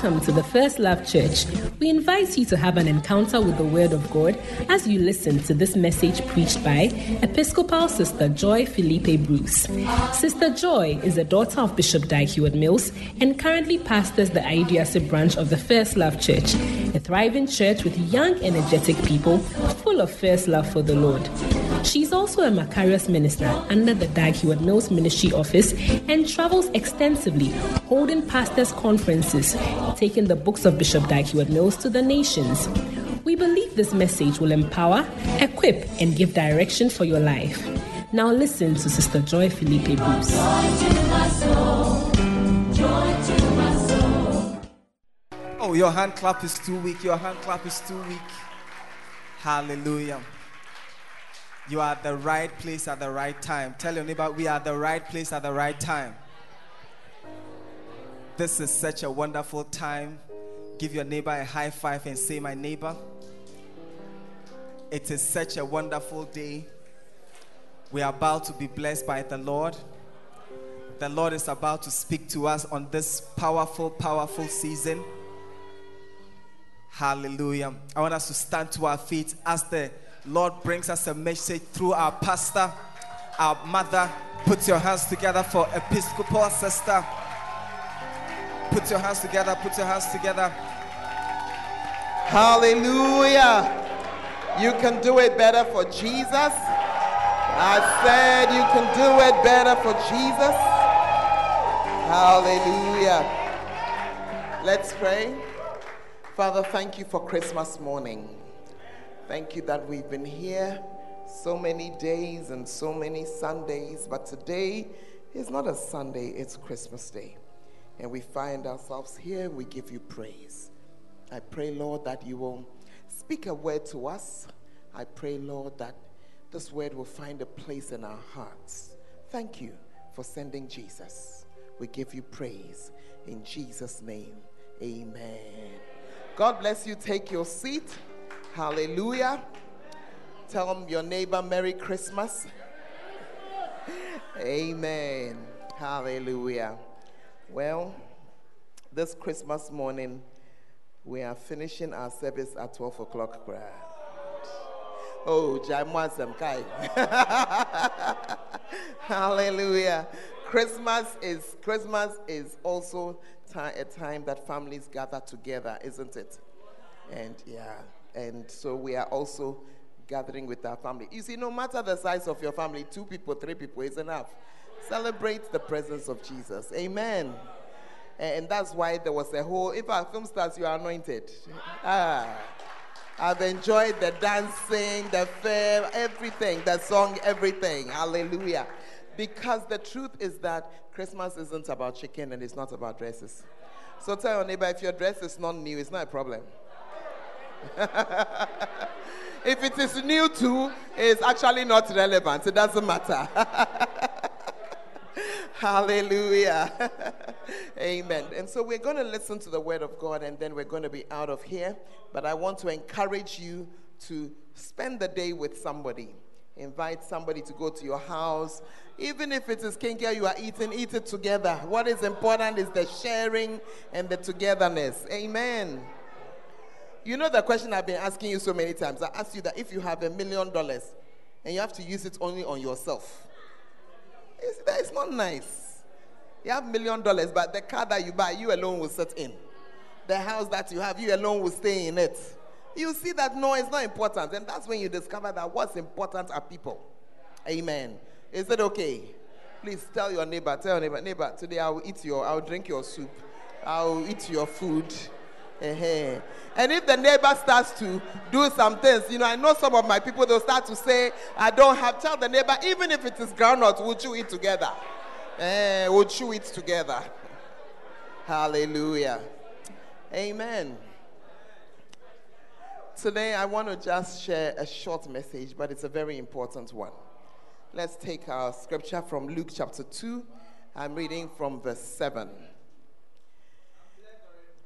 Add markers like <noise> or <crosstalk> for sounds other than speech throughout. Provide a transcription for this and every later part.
Welcome to the First Love Church. We invite you to have an encounter with the Word of God as you listen to this message preached by Episcopal Sister Joy Felipe Bruce. Sister Joy is a daughter of Bishop Dag Heward-Mills and currently pastors the Ayeduase branch of the First Love Church, a thriving church with young, energetic people full of first love for the Lord. She's also a Macarius minister under the Dag Heward-Mills Ministry Office and travels extensively, holding pastors' conferences, taking the books of Bishop Dag Heward-Mills to the nations. We believe this message will empower, equip, and give direction for your life. Now listen to Sister Joy Felipe Bruce. Oh, your hand clap is too weak. Your hand clap is too weak. Hallelujah. You are at the right place at the right time. Tell your neighbor, we are at the right place at the right time. This is such a wonderful time. Give your neighbor a high five and say, My neighbor. It is such a wonderful day. We are about to be blessed by the Lord. The Lord is about to speak to us on this powerful, powerful season. Hallelujah. I want us to stand to our feet as the Lord brings us a message through our pastor, our mother. Put your hands together for Episcopal sister. Put your hands together. Put your hands together. Hallelujah. You can do it better for Jesus. I said you can do it better for Jesus. Hallelujah. Let's pray. Father, thank you for Christmas morning. Thank you that we've been here so many days and so many Sundays, but today is not a Sunday, it's Christmas Day. And we find ourselves here we give you praise. I pray, Lord, that you will speak a word to us. I pray, Lord, that this word will find a place in our hearts. Thank you for sending Jesus. We give you praise. In Jesus' name, amen. God bless you. Take your seat. Hallelujah. Tell them your neighbor Merry Christmas. Amen. Hallelujah. Well, this Christmas morning, we are finishing our service at 12 o'clock. Oh, Jaimwasam Kai. <laughs> Hallelujah. Christmas is Christmas is also a time that families gather together, isn't it? And yeah, and so we are also gathering with our family. You see, no matter the size of your family, two people, three people is enough. Celebrate the presence of Jesus. Amen. And that's why there was a whole, if our film stars, you are anointed. Ah. I've enjoyed the dancing, the fair, everything, the song, everything. Hallelujah. Because the truth is that Christmas isn't about chicken and it's not about dresses. So tell your neighbor if your dress is not new, it's not a problem. <laughs> if it is new too, it's actually not relevant. It doesn't matter. <laughs> Hallelujah. <laughs> Amen. And so we're going to listen to the word of God and then we're going to be out of here. But I want to encourage you to spend the day with somebody. Invite somebody to go to your house. Even if it is kenkey you are eating, eat it together. What is important is the sharing and the togetherness. Amen. You know the question I've been asking you so many times. I asked you that if you have a million dollars and you have to use it only on yourself, that is not nice. You have million dollars, but the car that you buy, you alone will sit in. The house that you have, you alone will stay in it. You see that no, it's not important. And that's when you discover that what's important are people. Amen. Is it okay? Please tell your neighbor, tell your neighbor, neighbor, today I will eat your, I will drink your soup. I will eat your food. Uh-huh. And if the neighbor starts to do some things, you know, I know some of my people, they'll start to say, I don't have, tell the neighbor, even if it is groundnut, we'll chew it together. Uh, we'll chew it together. Hallelujah. Amen. Today, I want to just share a short message, but it's a very important one. Let's take our scripture from Luke chapter 2. I'm reading from verse 7.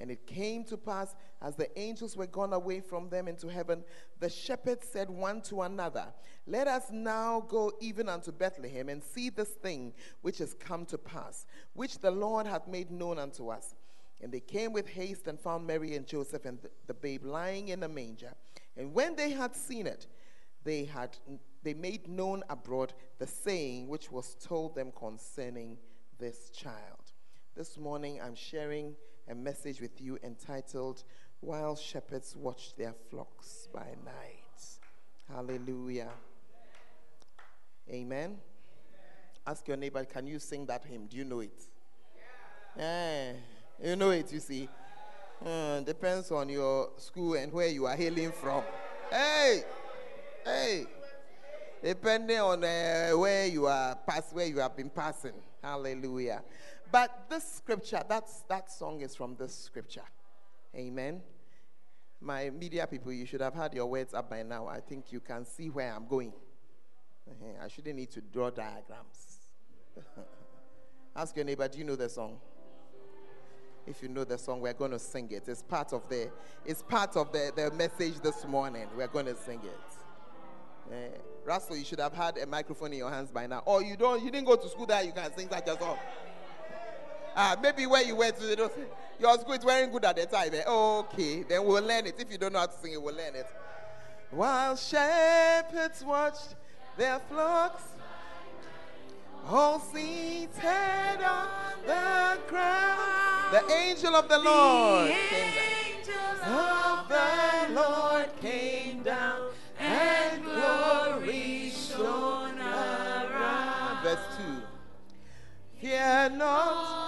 And it came to pass, as the angels were gone away from them into heaven, the shepherds said one to another, Let us now go even unto Bethlehem and see this thing which is come to pass, which the Lord hath made known unto us. And they came with haste and found Mary and Joseph and the babe lying in a manger. And when they had seen it, they had they made known abroad the saying which was told them concerning this child. This morning I'm sharing a message with you entitled While Shepherds Watch Their Flocks by Night. Hallelujah. Amen. Ask your neighbor, can you sing that hymn? Do you know it? Yeah. You know it, you see. Uh, depends on your school and where you are hailing from. Hey! Hey! Depending on uh, where you are past, where you have been passing. Hallelujah. But this scripture, that's, that song is from this scripture. Amen. My media people, you should have had your words up by now. I think you can see where I'm going. Uh-huh. I shouldn't need to draw diagrams. <laughs> Ask your neighbor, do you know the song? If you know the song, we're going to sing it. It's part of the, it's part of the, the message this morning. We're going to sing it. Uh, Russell, you should have had a microphone in your hands by now. Or you don't, you didn't go to school that you can sing such a song. Ah, maybe where you went to, they don't your school is wearing good at the time. Eh? Okay, then we'll learn it. If you don't know how to sing it, we'll learn it. While shepherds watched their flocks, all seated on the ground, the angel of the Lord the came down. Of the Lord came down, and glory shone around. Verse 2. Fear not,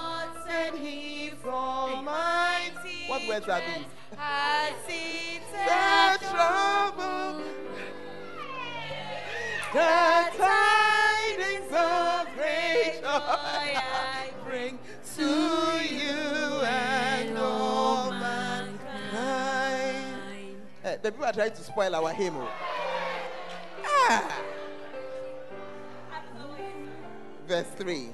he from mighty What words are these? Has seated <laughs> the trouble, <laughs> the tidings of great joy I bring to you and all mankind. Eh, the people are trying to spoil our hymn. oh. Ah. Verse 3.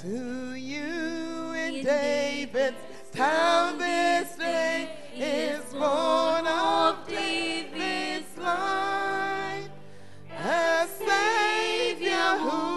To you in David's town this day is born of David's line a Savior who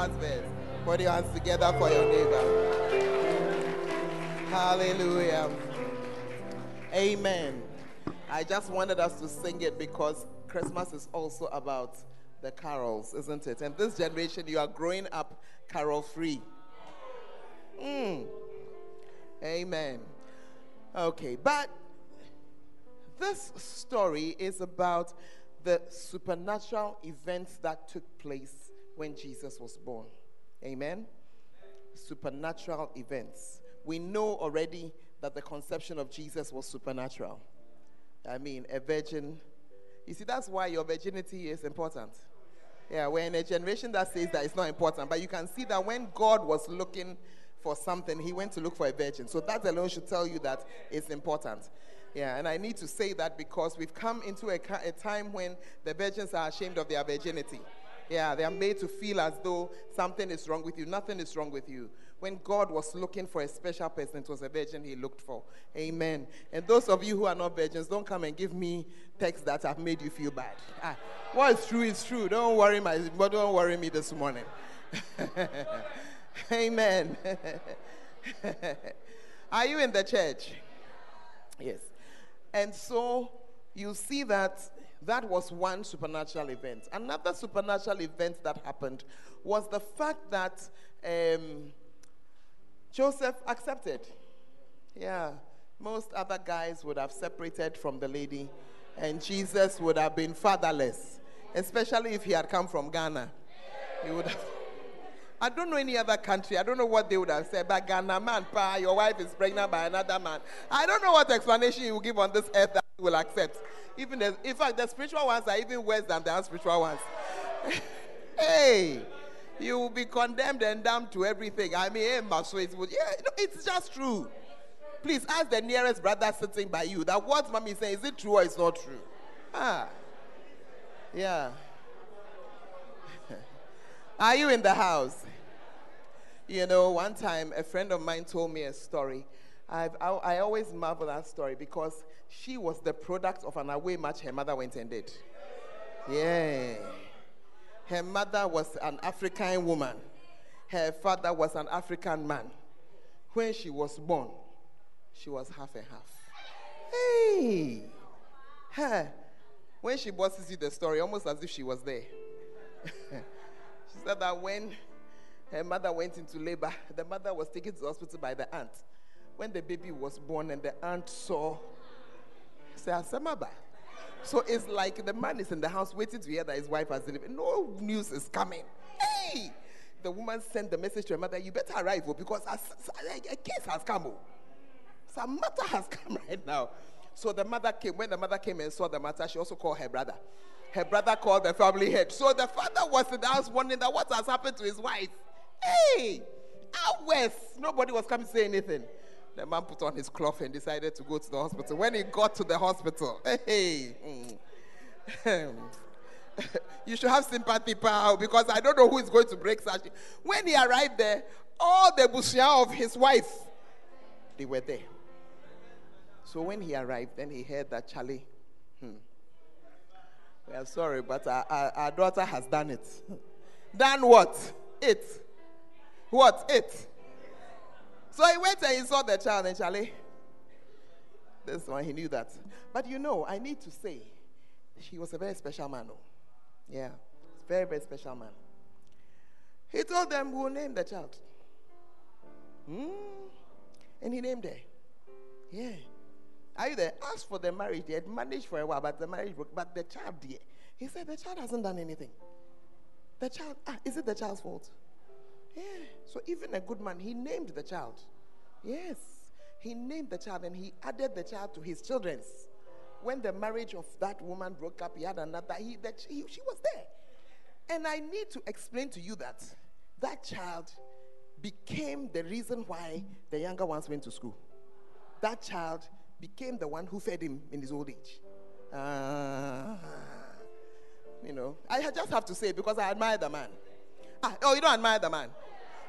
last verse? Put your hands together for your neighbor. Hallelujah. Amen. I just wanted us to sing it because Christmas is also about the carols, isn't it? And this generation, you are growing up carol free. Mm. Amen. Okay, but this story is about the supernatural events that took place when Jesus was born. Amen. Supernatural events. We know already that the conception of Jesus was supernatural. I mean, a virgin. You see, that's why your virginity is important. Yeah, we're in a generation that says that it's not important, but you can see that when God was looking for something, he went to look for a virgin. So that alone should tell you that it's important. Yeah, and I need to say that because we've come into a, a time when the virgins are ashamed of their virginity. Yeah, they are made to feel as though something is wrong with you. Nothing is wrong with you. When God was looking for a special person, it was a virgin he looked for. Amen. And those of you who are not virgins, don't come and give me texts that have made you feel bad. Ah, what's true is true. Don't worry, my, but don't worry me this morning. <laughs> Amen. <laughs> are you in the church? Yes. And so you see that that was one supernatural event. Another supernatural event that happened was the fact that um, Joseph accepted. Yeah, most other guys would have separated from the lady, and Jesus would have been fatherless, especially if he had come from Ghana. He would have. I don't know any other country. I don't know what they would have said. But Ghana man, pa, your wife is pregnant by another man. I don't know what explanation you will give on this earth that will accept. Even the, in fact, the spiritual ones are even worse than the unspiritual ones. <laughs> hey, you will be condemned and damned to everything. I mean, hey, so it's, yeah, it's just true. Please ask the nearest brother sitting by you that what mommy is saying is it true or it's not true? Ah, yeah. <laughs> Are you in the house? You know, one time a friend of mine told me a story. I've, I, I always marvel at that story because she was the product of an away match her mother went and did. Yeah. Her mother was an African woman. Her father was an African man. When she was born, she was half and half. Hey! Her. When she bosses you the story, almost as if she was there. <laughs> she said that when her mother went into labor. The mother was taken to the hospital by the aunt. When the baby was born and the aunt saw, said, Asamaba. So it's like the man is in the house waiting to hear that his wife has delivered. No news is coming. Hey! The woman sent the message to her mother, You better arrive oh, because a, case has come. Oh. Some matter has come <laughs> right now. So the mother came. When the mother came and saw the matter, she also called her brother. Her brother called the family head. So the father was in the house wondering that what has happened to his wife. Hey, west, nobody was coming to say anything. The man put on his cloth and decided to go to the hospital. When he got to the hospital, hey, mm, <laughs> you should have sympathy, pal, because I don't know who is going to break such. When he arrived there, all the bushia of his wife, they were there. So when he arrived, then he heard that Charlie, hmm, we are sorry, but our, our, our daughter has done it. done what? It. What? It. So he went and he saw the child and Charlie. This one, he knew that. But you know, I need to say, he was a very special man. Oh. Yeah. Very, very special man. He told them, We'll name the child. Hmm. And he named her. Yeah. Are you there? Asked for the marriage. They had managed for a while, but the marriage broke. But the child, dear. He said, The child hasn't done anything. The child, ah, is it the child's fault? Yeah. So even a good man, he named the child. Yes. He named the child and he added the child to his children's. When the marriage of that woman broke up, he had another. He, that he, she was there. And I need to explain to you that that child became the reason why the younger ones went to school. That child became the one who fed him in his old age. Uh, you know, I just have to say because I admire the man. Ah, oh, you don't admire the man?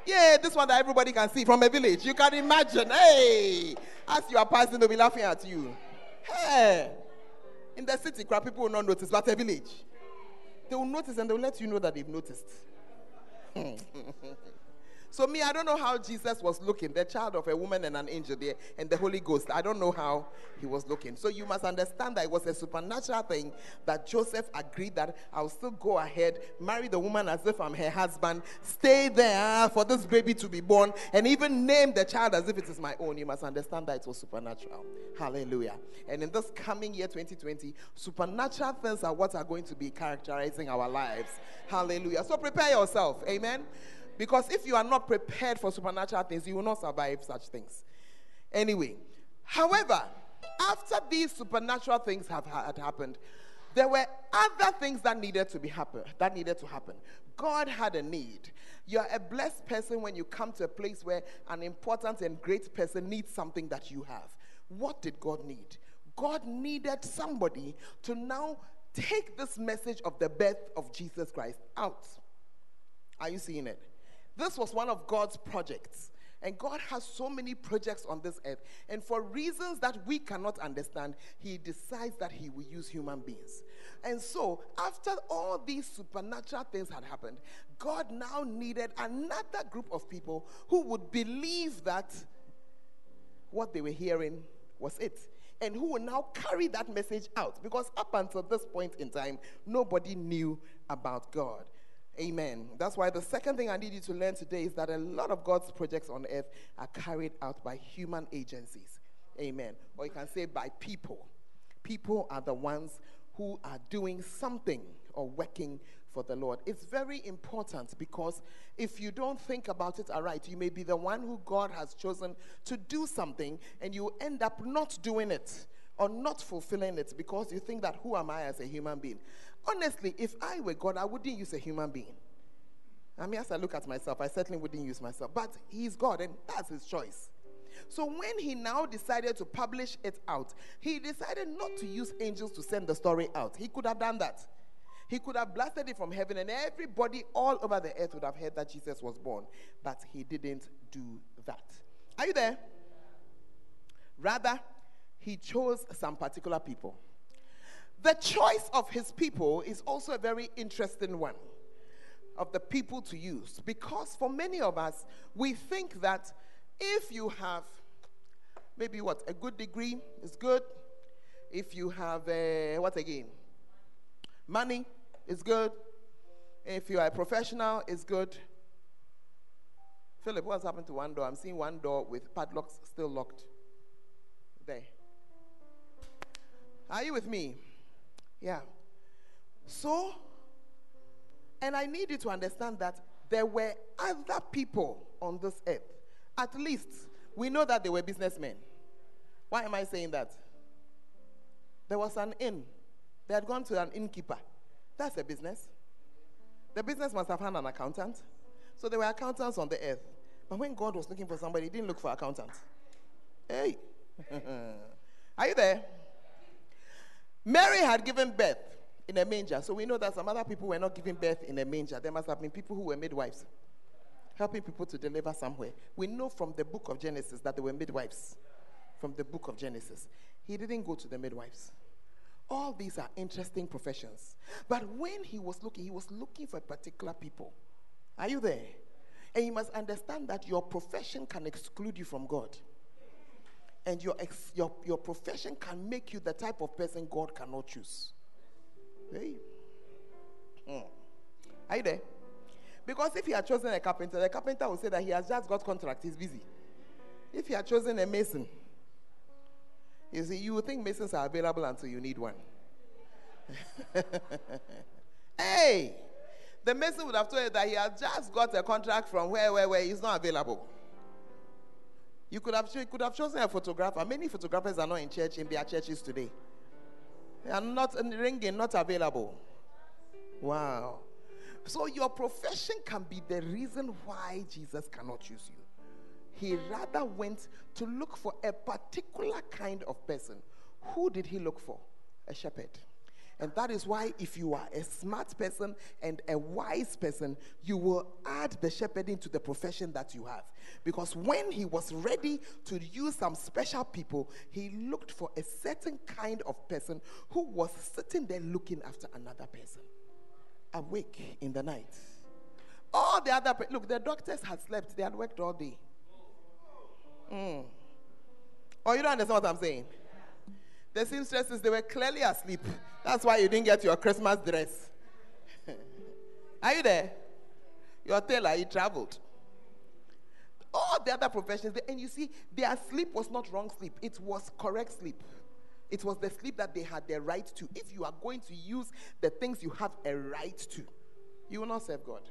Yeah, this one that everybody can see from a village. You can imagine. Hey, as you are passing, they'll be laughing at you. Hey, in the city, crap, people will not notice, but a village, they will notice and they will let you know that they've noticed. Hmm. <laughs> So, me, I don't know how Jesus was looking, the child of a woman and an angel there, and the Holy Ghost. I don't know how he was looking. So, you must understand that it was a supernatural thing that Joseph agreed that I'll still go ahead, marry the woman as if I'm her husband, stay there for this baby to be born, and even name the child as if it is my own. You must understand that it was supernatural. Hallelujah. And in this coming year 2020, supernatural things are what are going to be characterizing our lives. Hallelujah. So, prepare yourself. Amen. Because if you are not prepared for supernatural things, you will not survive such things. Anyway, however, after these supernatural things have had happened, there were other things that needed to be happen that needed to happen. God had a need. You're a blessed person when you come to a place where an important and great person needs something that you have. What did God need? God needed somebody to now take this message of the birth of Jesus Christ out. Are you seeing it? This was one of God's projects. And God has so many projects on this earth. And for reasons that we cannot understand, He decides that He will use human beings. And so, after all these supernatural things had happened, God now needed another group of people who would believe that what they were hearing was it. And who would now carry that message out. Because up until this point in time, nobody knew about God. Amen. That's why the second thing I need you to learn today is that a lot of God's projects on earth are carried out by human agencies. Amen. Or you can say by people. People are the ones who are doing something or working for the Lord. It's very important because if you don't think about it aright, you may be the one who God has chosen to do something and you end up not doing it or not fulfilling it because you think that who am I as a human being? Honestly, if I were God, I wouldn't use a human being. I mean, as I look at myself, I certainly wouldn't use myself. But he's God, and that's his choice. So when he now decided to publish it out, he decided not to use angels to send the story out. He could have done that. He could have blasted it from heaven, and everybody all over the earth would have heard that Jesus was born. But he didn't do that. Are you there? Rather, he chose some particular people. The choice of his people is also a very interesting one of the people to use because for many of us, we think that if you have maybe what a good degree is good, if you have a, what again, money is good, if you are a professional is good. Philip, what's happened to one door? I'm seeing one door with padlocks still locked. There. Are you with me? Yeah. So, and I need you to understand that there were other people on this earth. At least we know that they were businessmen. Why am I saying that? There was an inn. They had gone to an innkeeper. That's a business. The business must have had an accountant. So there were accountants on the earth. But when God was looking for somebody, he didn't look for accountants. Hey. <laughs> Are you there? Mary had given birth in a manger. So we know that some other people were not giving birth in a manger. There must have been people who were midwives, helping people to deliver somewhere. We know from the book of Genesis that there were midwives. From the book of Genesis. He didn't go to the midwives. All these are interesting professions. But when he was looking, he was looking for particular people. Are you there? And you must understand that your profession can exclude you from God and your, ex, your, your profession can make you the type of person God cannot choose. Hey. Hmm. Are you there? Because if he had chosen a carpenter, the carpenter will say that he has just got contract, he's busy. If he had chosen a mason, you see, you would think masons are available until you need one. <laughs> hey! The mason would have told you that he has just got a contract from where, where, where he's not available. You could have, you could have chosen a photographer. Many photographers are not in church in their churches today. They are not ringing, not available. Wow. So your profession can be the reason why Jesus cannot choose you. He rather went to look for a particular kind of person. Who did he look for? A shepherd. And that is why, if you are a smart person and a wise person, you will add the shepherding to the profession that you have. Because when he was ready to use some special people, he looked for a certain kind of person who was sitting there looking after another person. Awake in the night, All the other, look, the doctors had slept, they had worked all day. Mm. Oh, you don't understand what I'm saying? The seamstresses, they were clearly asleep. That's why you didn't get your Christmas dress. <laughs> Are you there? Your tailor, he traveled. All the other professions, and you see, their sleep was not wrong sleep, it was correct sleep. It was the sleep that they had the right to. If you are going to use the things you have a right to, you will not serve God.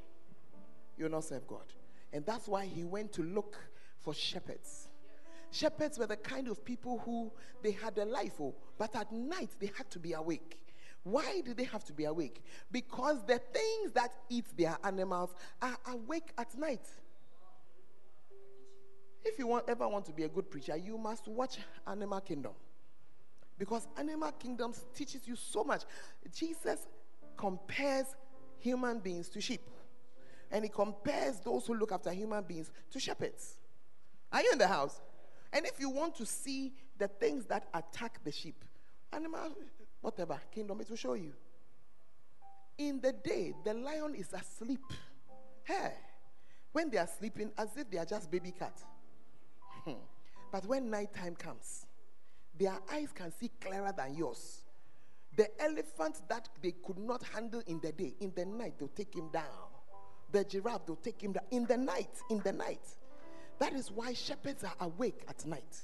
You will not serve God. And that's why he went to look for shepherds. Shepherds were the kind of people who they had a life, oh, but at night they had to be awake. Why did they have to be awake? Because the things that eat their animals are awake at night. If you want, ever want to be a good preacher, you must watch Animal Kingdom. Because Animal Kingdom teaches you so much. Jesus compares human beings to sheep. And he compares those who look after human beings to shepherds. Are you in the house? And if you want to see the things that attack the sheep, animal, whatever, kingdom, it will show you. In the day, the lion is asleep. Hey, when they are sleeping, as if they are just baby cats. Hmm. but when nighttime comes, their eyes can see clearer than yours. The elephant that they could not handle in the day, in the night, they'll take him down. The giraffe, they'll take him down. In the night, in the night. That is why shepherds are awake at night.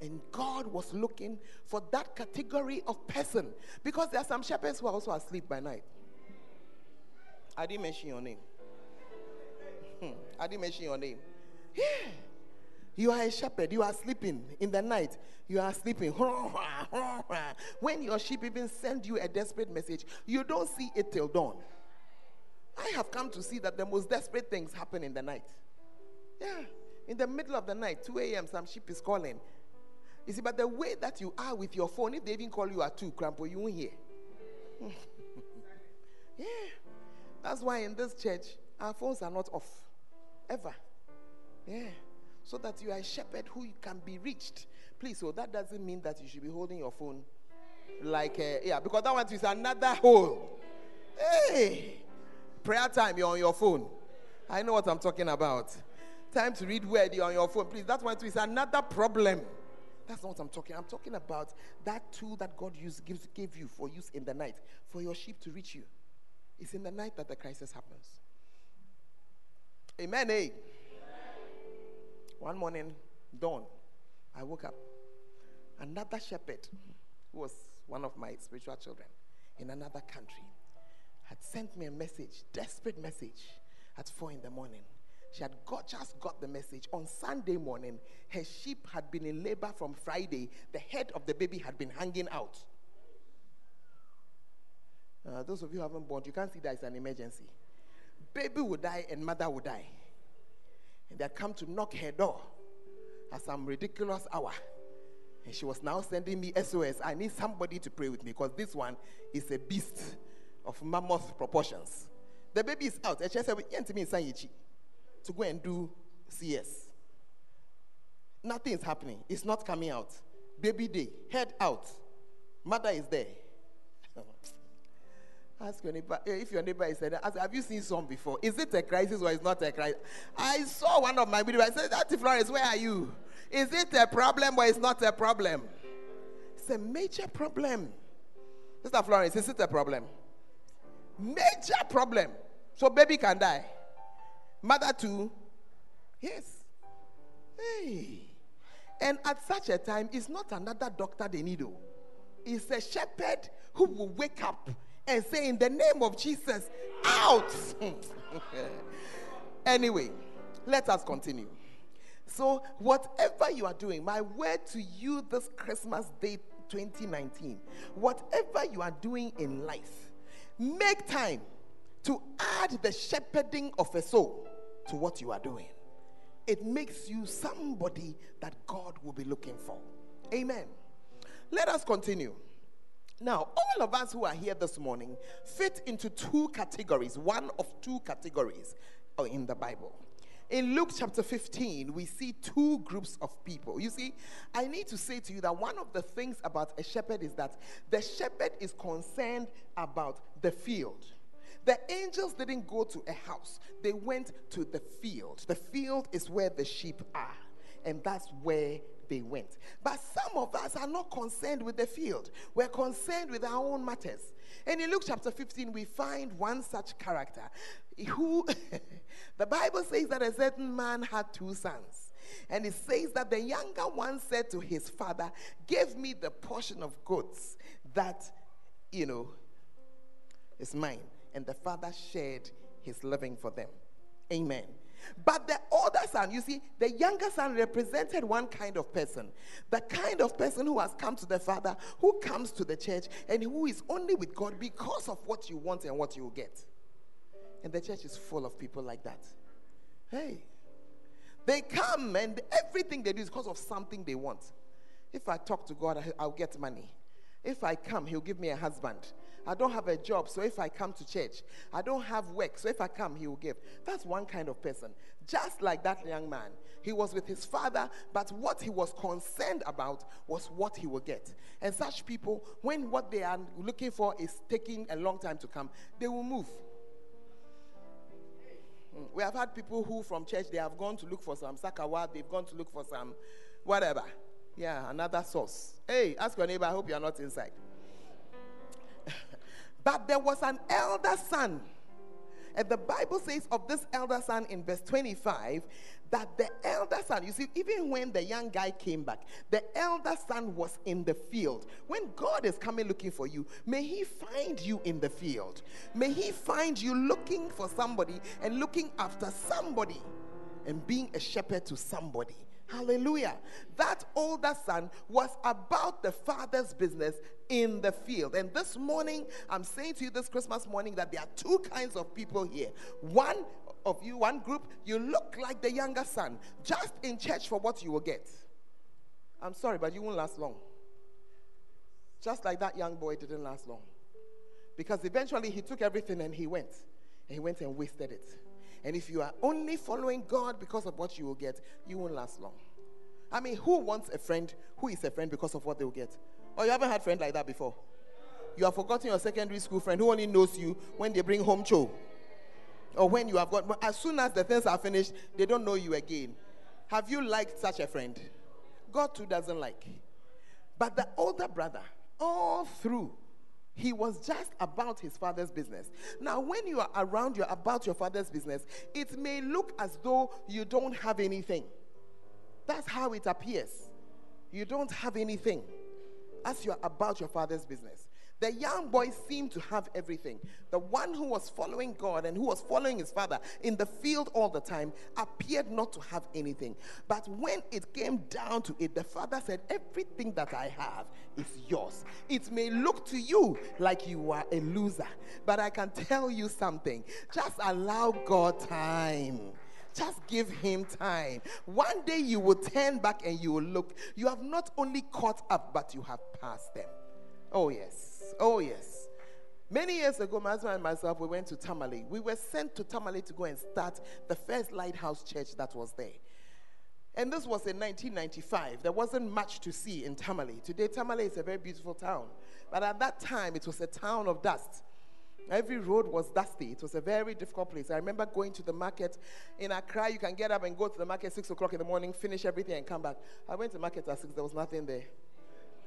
And God was looking for that category of person because there are some shepherds who are also asleep by night. I didn't mention your name. Hmm. I didn't mention your name. Yeah. You are a shepherd. You are sleeping in the night. You are sleeping. <laughs> When your sheep even send you a desperate message, you don't see it till dawn. I have come to see that the most desperate things happen in the night. Yeah. In the middle of the night, 2 a.m., some sheep is calling. You see, but the way that you are with your phone, if they even call you at 2, Crampo, you won't hear. <laughs> yeah. That's why in this church, our phones are not off. Ever. Yeah so that you are a shepherd who can be reached. Please, so that doesn't mean that you should be holding your phone like, uh, yeah, because that one is another hole. Hey, prayer time, you're on your phone. I know what I'm talking about. Time to read word, on your phone. Please, that one too is another problem. That's not what I'm talking. I'm talking about that tool that God used, gives, gave you for use in the night for your sheep to reach you. It's in the night that the crisis happens. Amen. Eh? One morning, dawn, I woke up. Another shepherd, who was one of my spiritual children in another country, had sent me a message, desperate message, at four in the morning. She had got, just got the message. On Sunday morning, her sheep had been in labor from Friday. The head of the baby had been hanging out. Uh, those of you who haven't born, you can't see that it's an emergency. Baby would die and mother would die. And they had come to knock her door at some ridiculous hour. And she was now sending me SOS. I need somebody to pray with me because this one is a beast of mammoth proportions. The baby is out. And she said, to go and do CS. Nothing is happening. It's not coming out. Baby day, head out. Mother is there. <laughs> Ask your neighbor eh, if your neighbor is there. Ask, have you seen some before? Is it a crisis or is not a crisis? I saw one of my videos. I said, Auntie Florence, where are you? Is it a problem or is not a problem? It's a major problem. Mr. Florence, is it a problem? Major problem. So baby can die. Mother too? Yes. Hey. And at such a time, it's not another doctor they need. Oh. It's a shepherd who will wake up and say, In the name of Jesus, out. <laughs> anyway, let us continue. So, whatever you are doing, my word to you this Christmas Day 2019, whatever you are doing in life, make time to add the shepherding of a soul to what you are doing. It makes you somebody that God will be looking for. Amen. Let us continue. Now, all of us who are here this morning fit into two categories, one of two categories uh, in the Bible. In Luke chapter 15, we see two groups of people. You see, I need to say to you that one of the things about a shepherd is that the shepherd is concerned about the field. The angels didn't go to a house, they went to the field. The field is where the sheep are, and that's where they went. But some of us are not concerned with the field, we're concerned with our own matters. And in Luke chapter 15, we find one such character who <laughs> the Bible says that a certain man had two sons. And it says that the younger one said to his father, Give me the portion of goods that, you know, is mine. And the father shared his living for them. Amen. But the older son, you see, the younger son represented one kind of person. The kind of person who has come to the father, who comes to the church, and who is only with God because of what you want and what you get. And the church is full of people like that. Hey, they come and everything they do is because of something they want. If I talk to God, I'll get money. If I come, He'll give me a husband. I don't have a job, so if I come to church, I don't have work, so if I come, He will give. That's one kind of person. Just like that young man, he was with his father, but what he was concerned about was what he will get. And such people, when what they are looking for is taking a long time to come, they will move. Mm. We have had people who from church they have gone to look for some sakawa, they've gone to look for some whatever. Yeah, another source. Hey, ask your neighbor, I hope you are not inside. But there was an elder son. And the Bible says of this elder son in verse 25 that the elder son, you see, even when the young guy came back, the elder son was in the field. When God is coming looking for you, may he find you in the field. May he find you looking for somebody and looking after somebody and being a shepherd to somebody. Hallelujah. That older son was about the father's business in the field. And this morning, I'm saying to you this Christmas morning that there are two kinds of people here. One of you, one group, you look like the younger son, just in church for what you will get. I'm sorry, but you won't last long. Just like that young boy didn't last long. Because eventually he took everything and he went. And he went and wasted it. And if you are only following God because of what you will get, you won't last long. I mean, who wants a friend who is a friend because of what they will get? Or you haven't had friend like that before? You have forgotten your secondary school friend who only knows you when they bring home cho or when you have got, as soon as the things are finished, they don't know you again. Have you liked such a friend? God too doesn't like. But the older brother, all through, he was just about his father's business. Now, when you are around, you're about your father's business, it may look as though you don't have anything. That's how it appears. You don't have anything as you're about your father's business. The young boy seemed to have everything. The one who was following God and who was following his father in the field all the time appeared not to have anything. But when it came down to it, the father said, Everything that I have is yours. It may look to you like you are a loser, but I can tell you something. Just allow God time. Just give him time. One day you will turn back and you will look. You have not only caught up, but you have passed them. Oh, yes. Oh, yes. Many years ago, my husband and myself, we went to Tamale. We were sent to Tamale to go and start the first lighthouse church that was there. And this was in 1995. There wasn't much to see in Tamale. Today, Tamale is a very beautiful town. But at that time, it was a town of dust. Every road was dusty. It was a very difficult place. I remember going to the market in Accra. You can get up and go to the market 6 o'clock in the morning, finish everything, and come back. I went to market at 6. There was nothing there.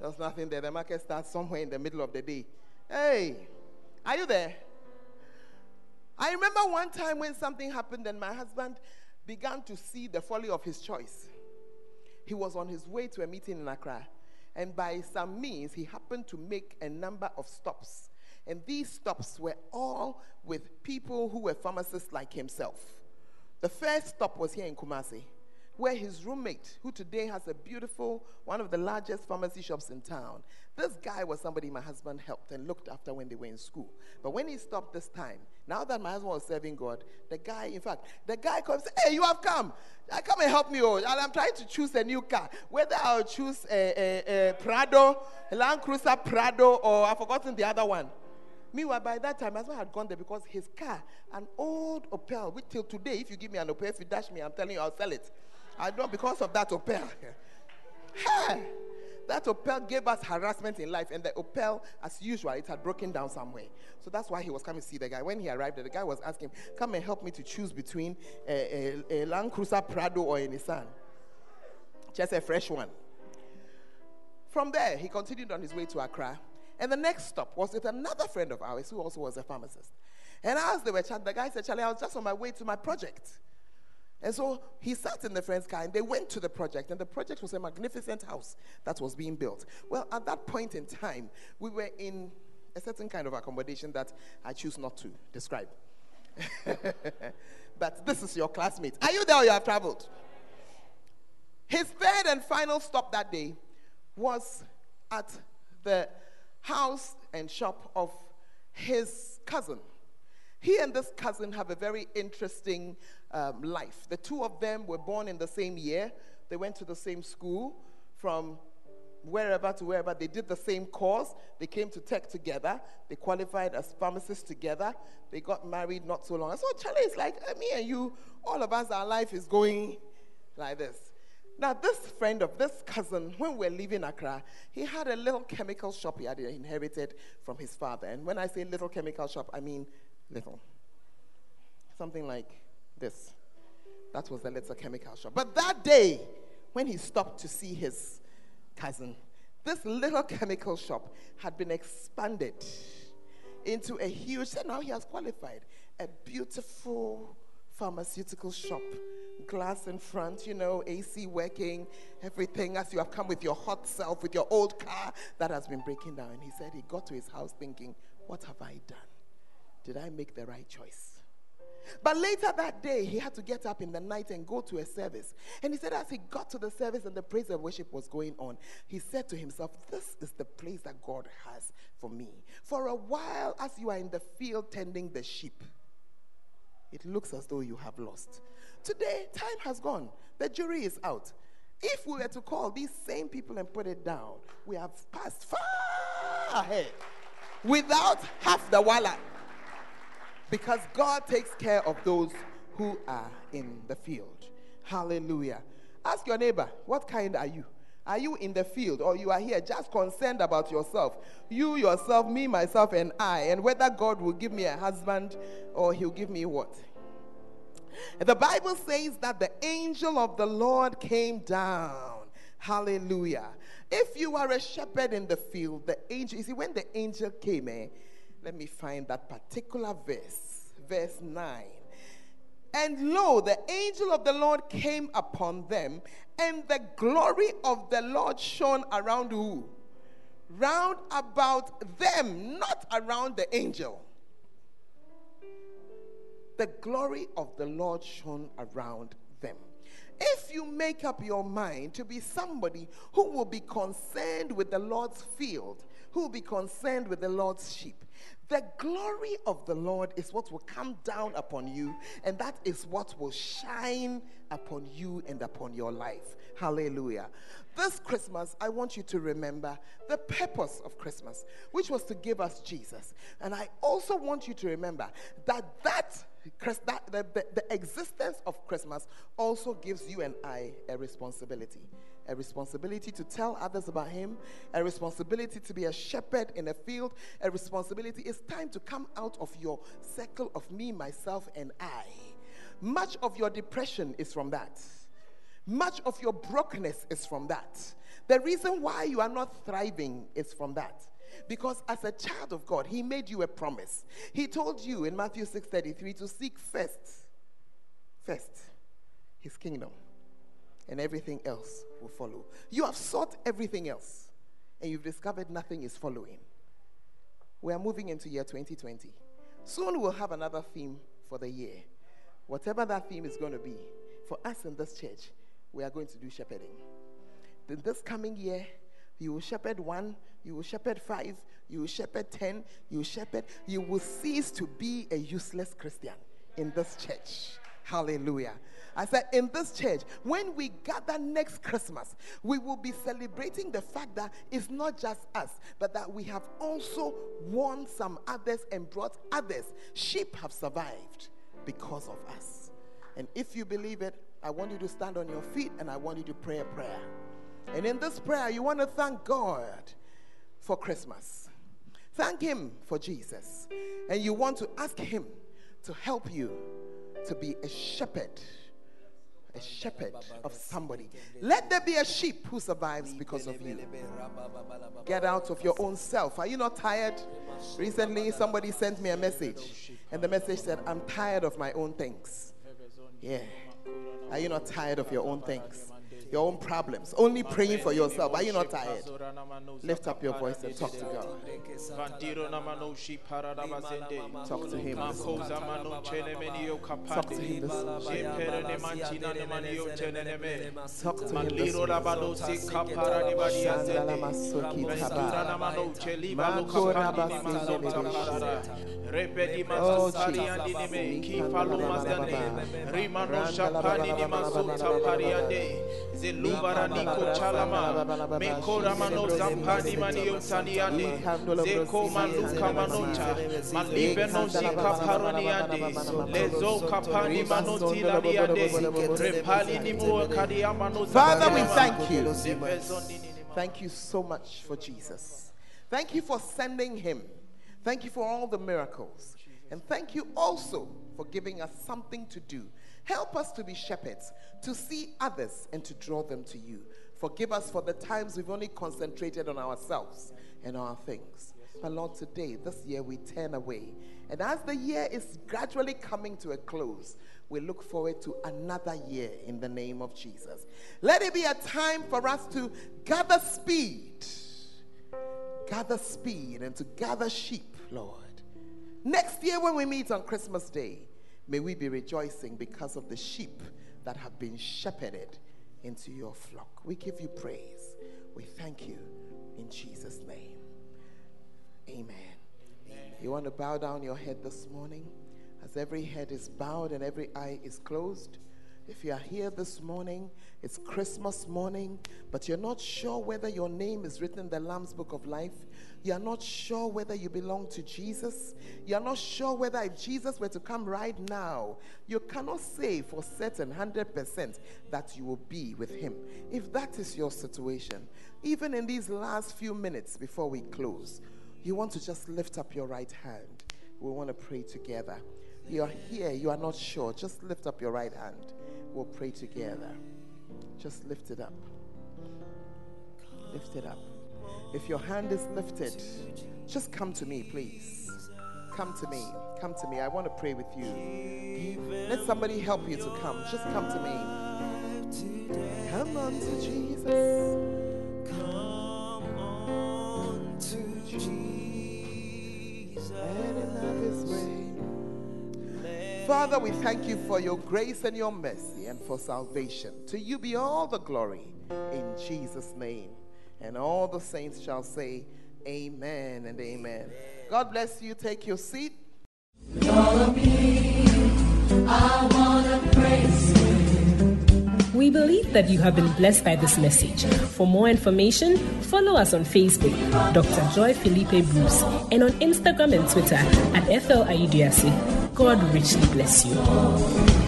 There was nothing there. The market starts somewhere in the middle of the day. Hey, are you there? I remember one time when something happened and my husband began to see the folly of his choice. He was on his way to a meeting in Accra, and by some means, he happened to make a number of stops. And these stops were all with people who were pharmacists like himself. The first stop was here in Kumasi where his roommate, who today has a beautiful, one of the largest pharmacy shops in town, this guy was somebody my husband helped and looked after when they were in school. But when he stopped this time, now that my husband was serving God, the guy, in fact, the guy comes, hey, you have come. I come and help me. Oh, I'm trying to choose a new car. Whether I'll choose a, a, a Prado, a Land Cruiser Prado, or I've forgotten the other one. Meanwhile, by that time, my husband had gone there because his car, an old Opel, which till today, if you give me an Opel, if you dash me, I'm telling you, I'll sell it. I don't because of that Opel. hey, That Opel gave us harassment in life, and the Opel, as usual, it had broken down somewhere. So that's why he was coming to see the guy. When he arrived, the guy was asking, Come and help me to choose between a, a, a Land Cruiser Prado or a Nissan. Just a fresh one. From there, he continued on his way to Accra. And the next stop was with another friend of ours who also was a pharmacist. And as they were chatting, the guy said, Charlie, I was just on my way to my project. And so he sat in the friend's car and they went to the project. And the project was a magnificent house that was being built. Well, at that point in time, we were in a certain kind of accommodation that I choose not to describe. <laughs> but this is your classmate. Are you there or you have traveled? His third and final stop that day was at the house and shop of his cousin. He and this cousin have a very interesting um, life. The two of them were born in the same year, they went to the same school from wherever to wherever. They did the same course. They came to tech together. They qualified as pharmacists together. They got married not so long. So Charlie is like, eh, me and you, all of us, our life is going like this. Now, this friend of this cousin, when we were leaving Accra, he had a little chemical shop he had inherited from his father. And when I say little chemical shop, I mean little. Something like this. That was the little chemical shop. But that day, when he stopped to see his cousin, this little chemical shop had been expanded into a huge, so now he has qualified, a beautiful pharmaceutical shop. Glass in front, you know, AC working, everything as you have come with your hot self, with your old car that has been breaking down. And he said he got to his house thinking, What have I done? Did I make the right choice? But later that day, he had to get up in the night and go to a service. And he said, as he got to the service and the praise and worship was going on, he said to himself, This is the place that God has for me. For a while, as you are in the field tending the sheep, it looks as though you have lost. Today, time has gone. The jury is out. If we were to call these same people and put it down, we have passed far ahead without half the wallet. Because God takes care of those who are in the field. Hallelujah. Ask your neighbor, what kind are you? Are you in the field or you are here just concerned about yourself? You, yourself, me, myself, and I, and whether God will give me a husband or he'll give me what? The Bible says that the angel of the Lord came down. Hallelujah. If you are a shepherd in the field, the angel, you see, when the angel came, eh, let me find that particular verse, verse 9. And lo, the angel of the Lord came upon them, and the glory of the Lord shone around who? Round about them, not around the angel. The glory of the Lord shone around them. If you make up your mind to be somebody who will be concerned with the Lord's field, who will be concerned with the Lord's sheep, the glory of the Lord is what will come down upon you, and that is what will shine upon you and upon your life. Hallelujah. This Christmas, I want you to remember the purpose of Christmas, which was to give us Jesus. And I also want you to remember that that, that the, the, the existence of Christmas also gives you and I a responsibility a responsibility to tell others about Him, a responsibility to be a shepherd in a field, a responsibility. It's time to come out of your circle of me, myself, and I. Much of your depression is from that. Much of your brokenness is from that. The reason why you are not thriving is from that. Because as a child of God, He made you a promise. He told you in Matthew 6:33 to seek first, first, His kingdom and everything else will follow. You have sought everything else, and you've discovered nothing is following. We are moving into year 2020. Soon we'll have another theme for the year. Whatever that theme is going to be, for us in this church, we are going to do shepherding. Then this coming year, you will shepherd one, you will shepherd five, you will shepherd ten, you will shepherd. You will cease to be a useless Christian in this church. Hallelujah. I said, in this church, when we gather next Christmas, we will be celebrating the fact that it's not just us, but that we have also won some others and brought others. Sheep have survived because of us. And if you believe it, I want you to stand on your feet and I want you to pray a prayer. And in this prayer, you want to thank God for Christmas. Thank Him for Jesus. And you want to ask Him to help you to be a shepherd a shepherd of somebody. Let there be a sheep who survives because of you. Get out of your own self. Are you not tired? Recently, somebody sent me a message, and the message said, I'm tired of my own things. Yeah. Are you not tired of your own things? Your own problems, only praying for yourself. Are you not tired? Lift up your voice and talk to God. Talk to Him. Talk to Him this Talk to Him this Oh, Jesus zelubara niko chalama mekora mano zampani zeko maluka manota malibe no zika lezo kapani manoti laliande repali ni muakadi mano Father we thank you thank you so much for Jesus. Thank you for sending him. Thank you for all the miracles. And thank you also for giving us something to do Help us to be shepherds, to see others and to draw them to you. Forgive us for the times we've only concentrated on ourselves and our things. But Lord, today, this year, we turn away. And as the year is gradually coming to a close, we look forward to another year in the name of Jesus. Let it be a time for us to gather speed, gather speed, and to gather sheep, Lord. Next year, when we meet on Christmas Day, May we be rejoicing because of the sheep that have been shepherded into your flock. We give you praise. We thank you in Jesus' name. Amen. Amen. You want to bow down your head this morning as every head is bowed and every eye is closed? If you are here this morning, it's Christmas morning, but you're not sure whether your name is written in the Lamb's Book of Life, you're not sure whether you belong to Jesus, you're not sure whether if Jesus were to come right now, you cannot say for certain 100% that you will be with him. If that is your situation, even in these last few minutes before we close, you want to just lift up your right hand. We want to pray together. You're here, you are not sure. Just lift up your right hand. We'll pray together. Just lift it up. Lift it up. If your hand is lifted, just come to me, please. Come to me. Come to me. I want to pray with you. Let somebody help you to come. Just come to me. Come on to Jesus. Come on to Jesus. Father, we thank you for your grace and your mercy and for salvation. To you be all the glory in Jesus' name. And all the saints shall say, Amen and amen. God bless you. Take your seat. We believe that you have been blessed by this message. For more information, follow us on Facebook, Dr. Joy Felipe Bruce, and on Instagram and Twitter at FL Ayeduase. God richly bless you.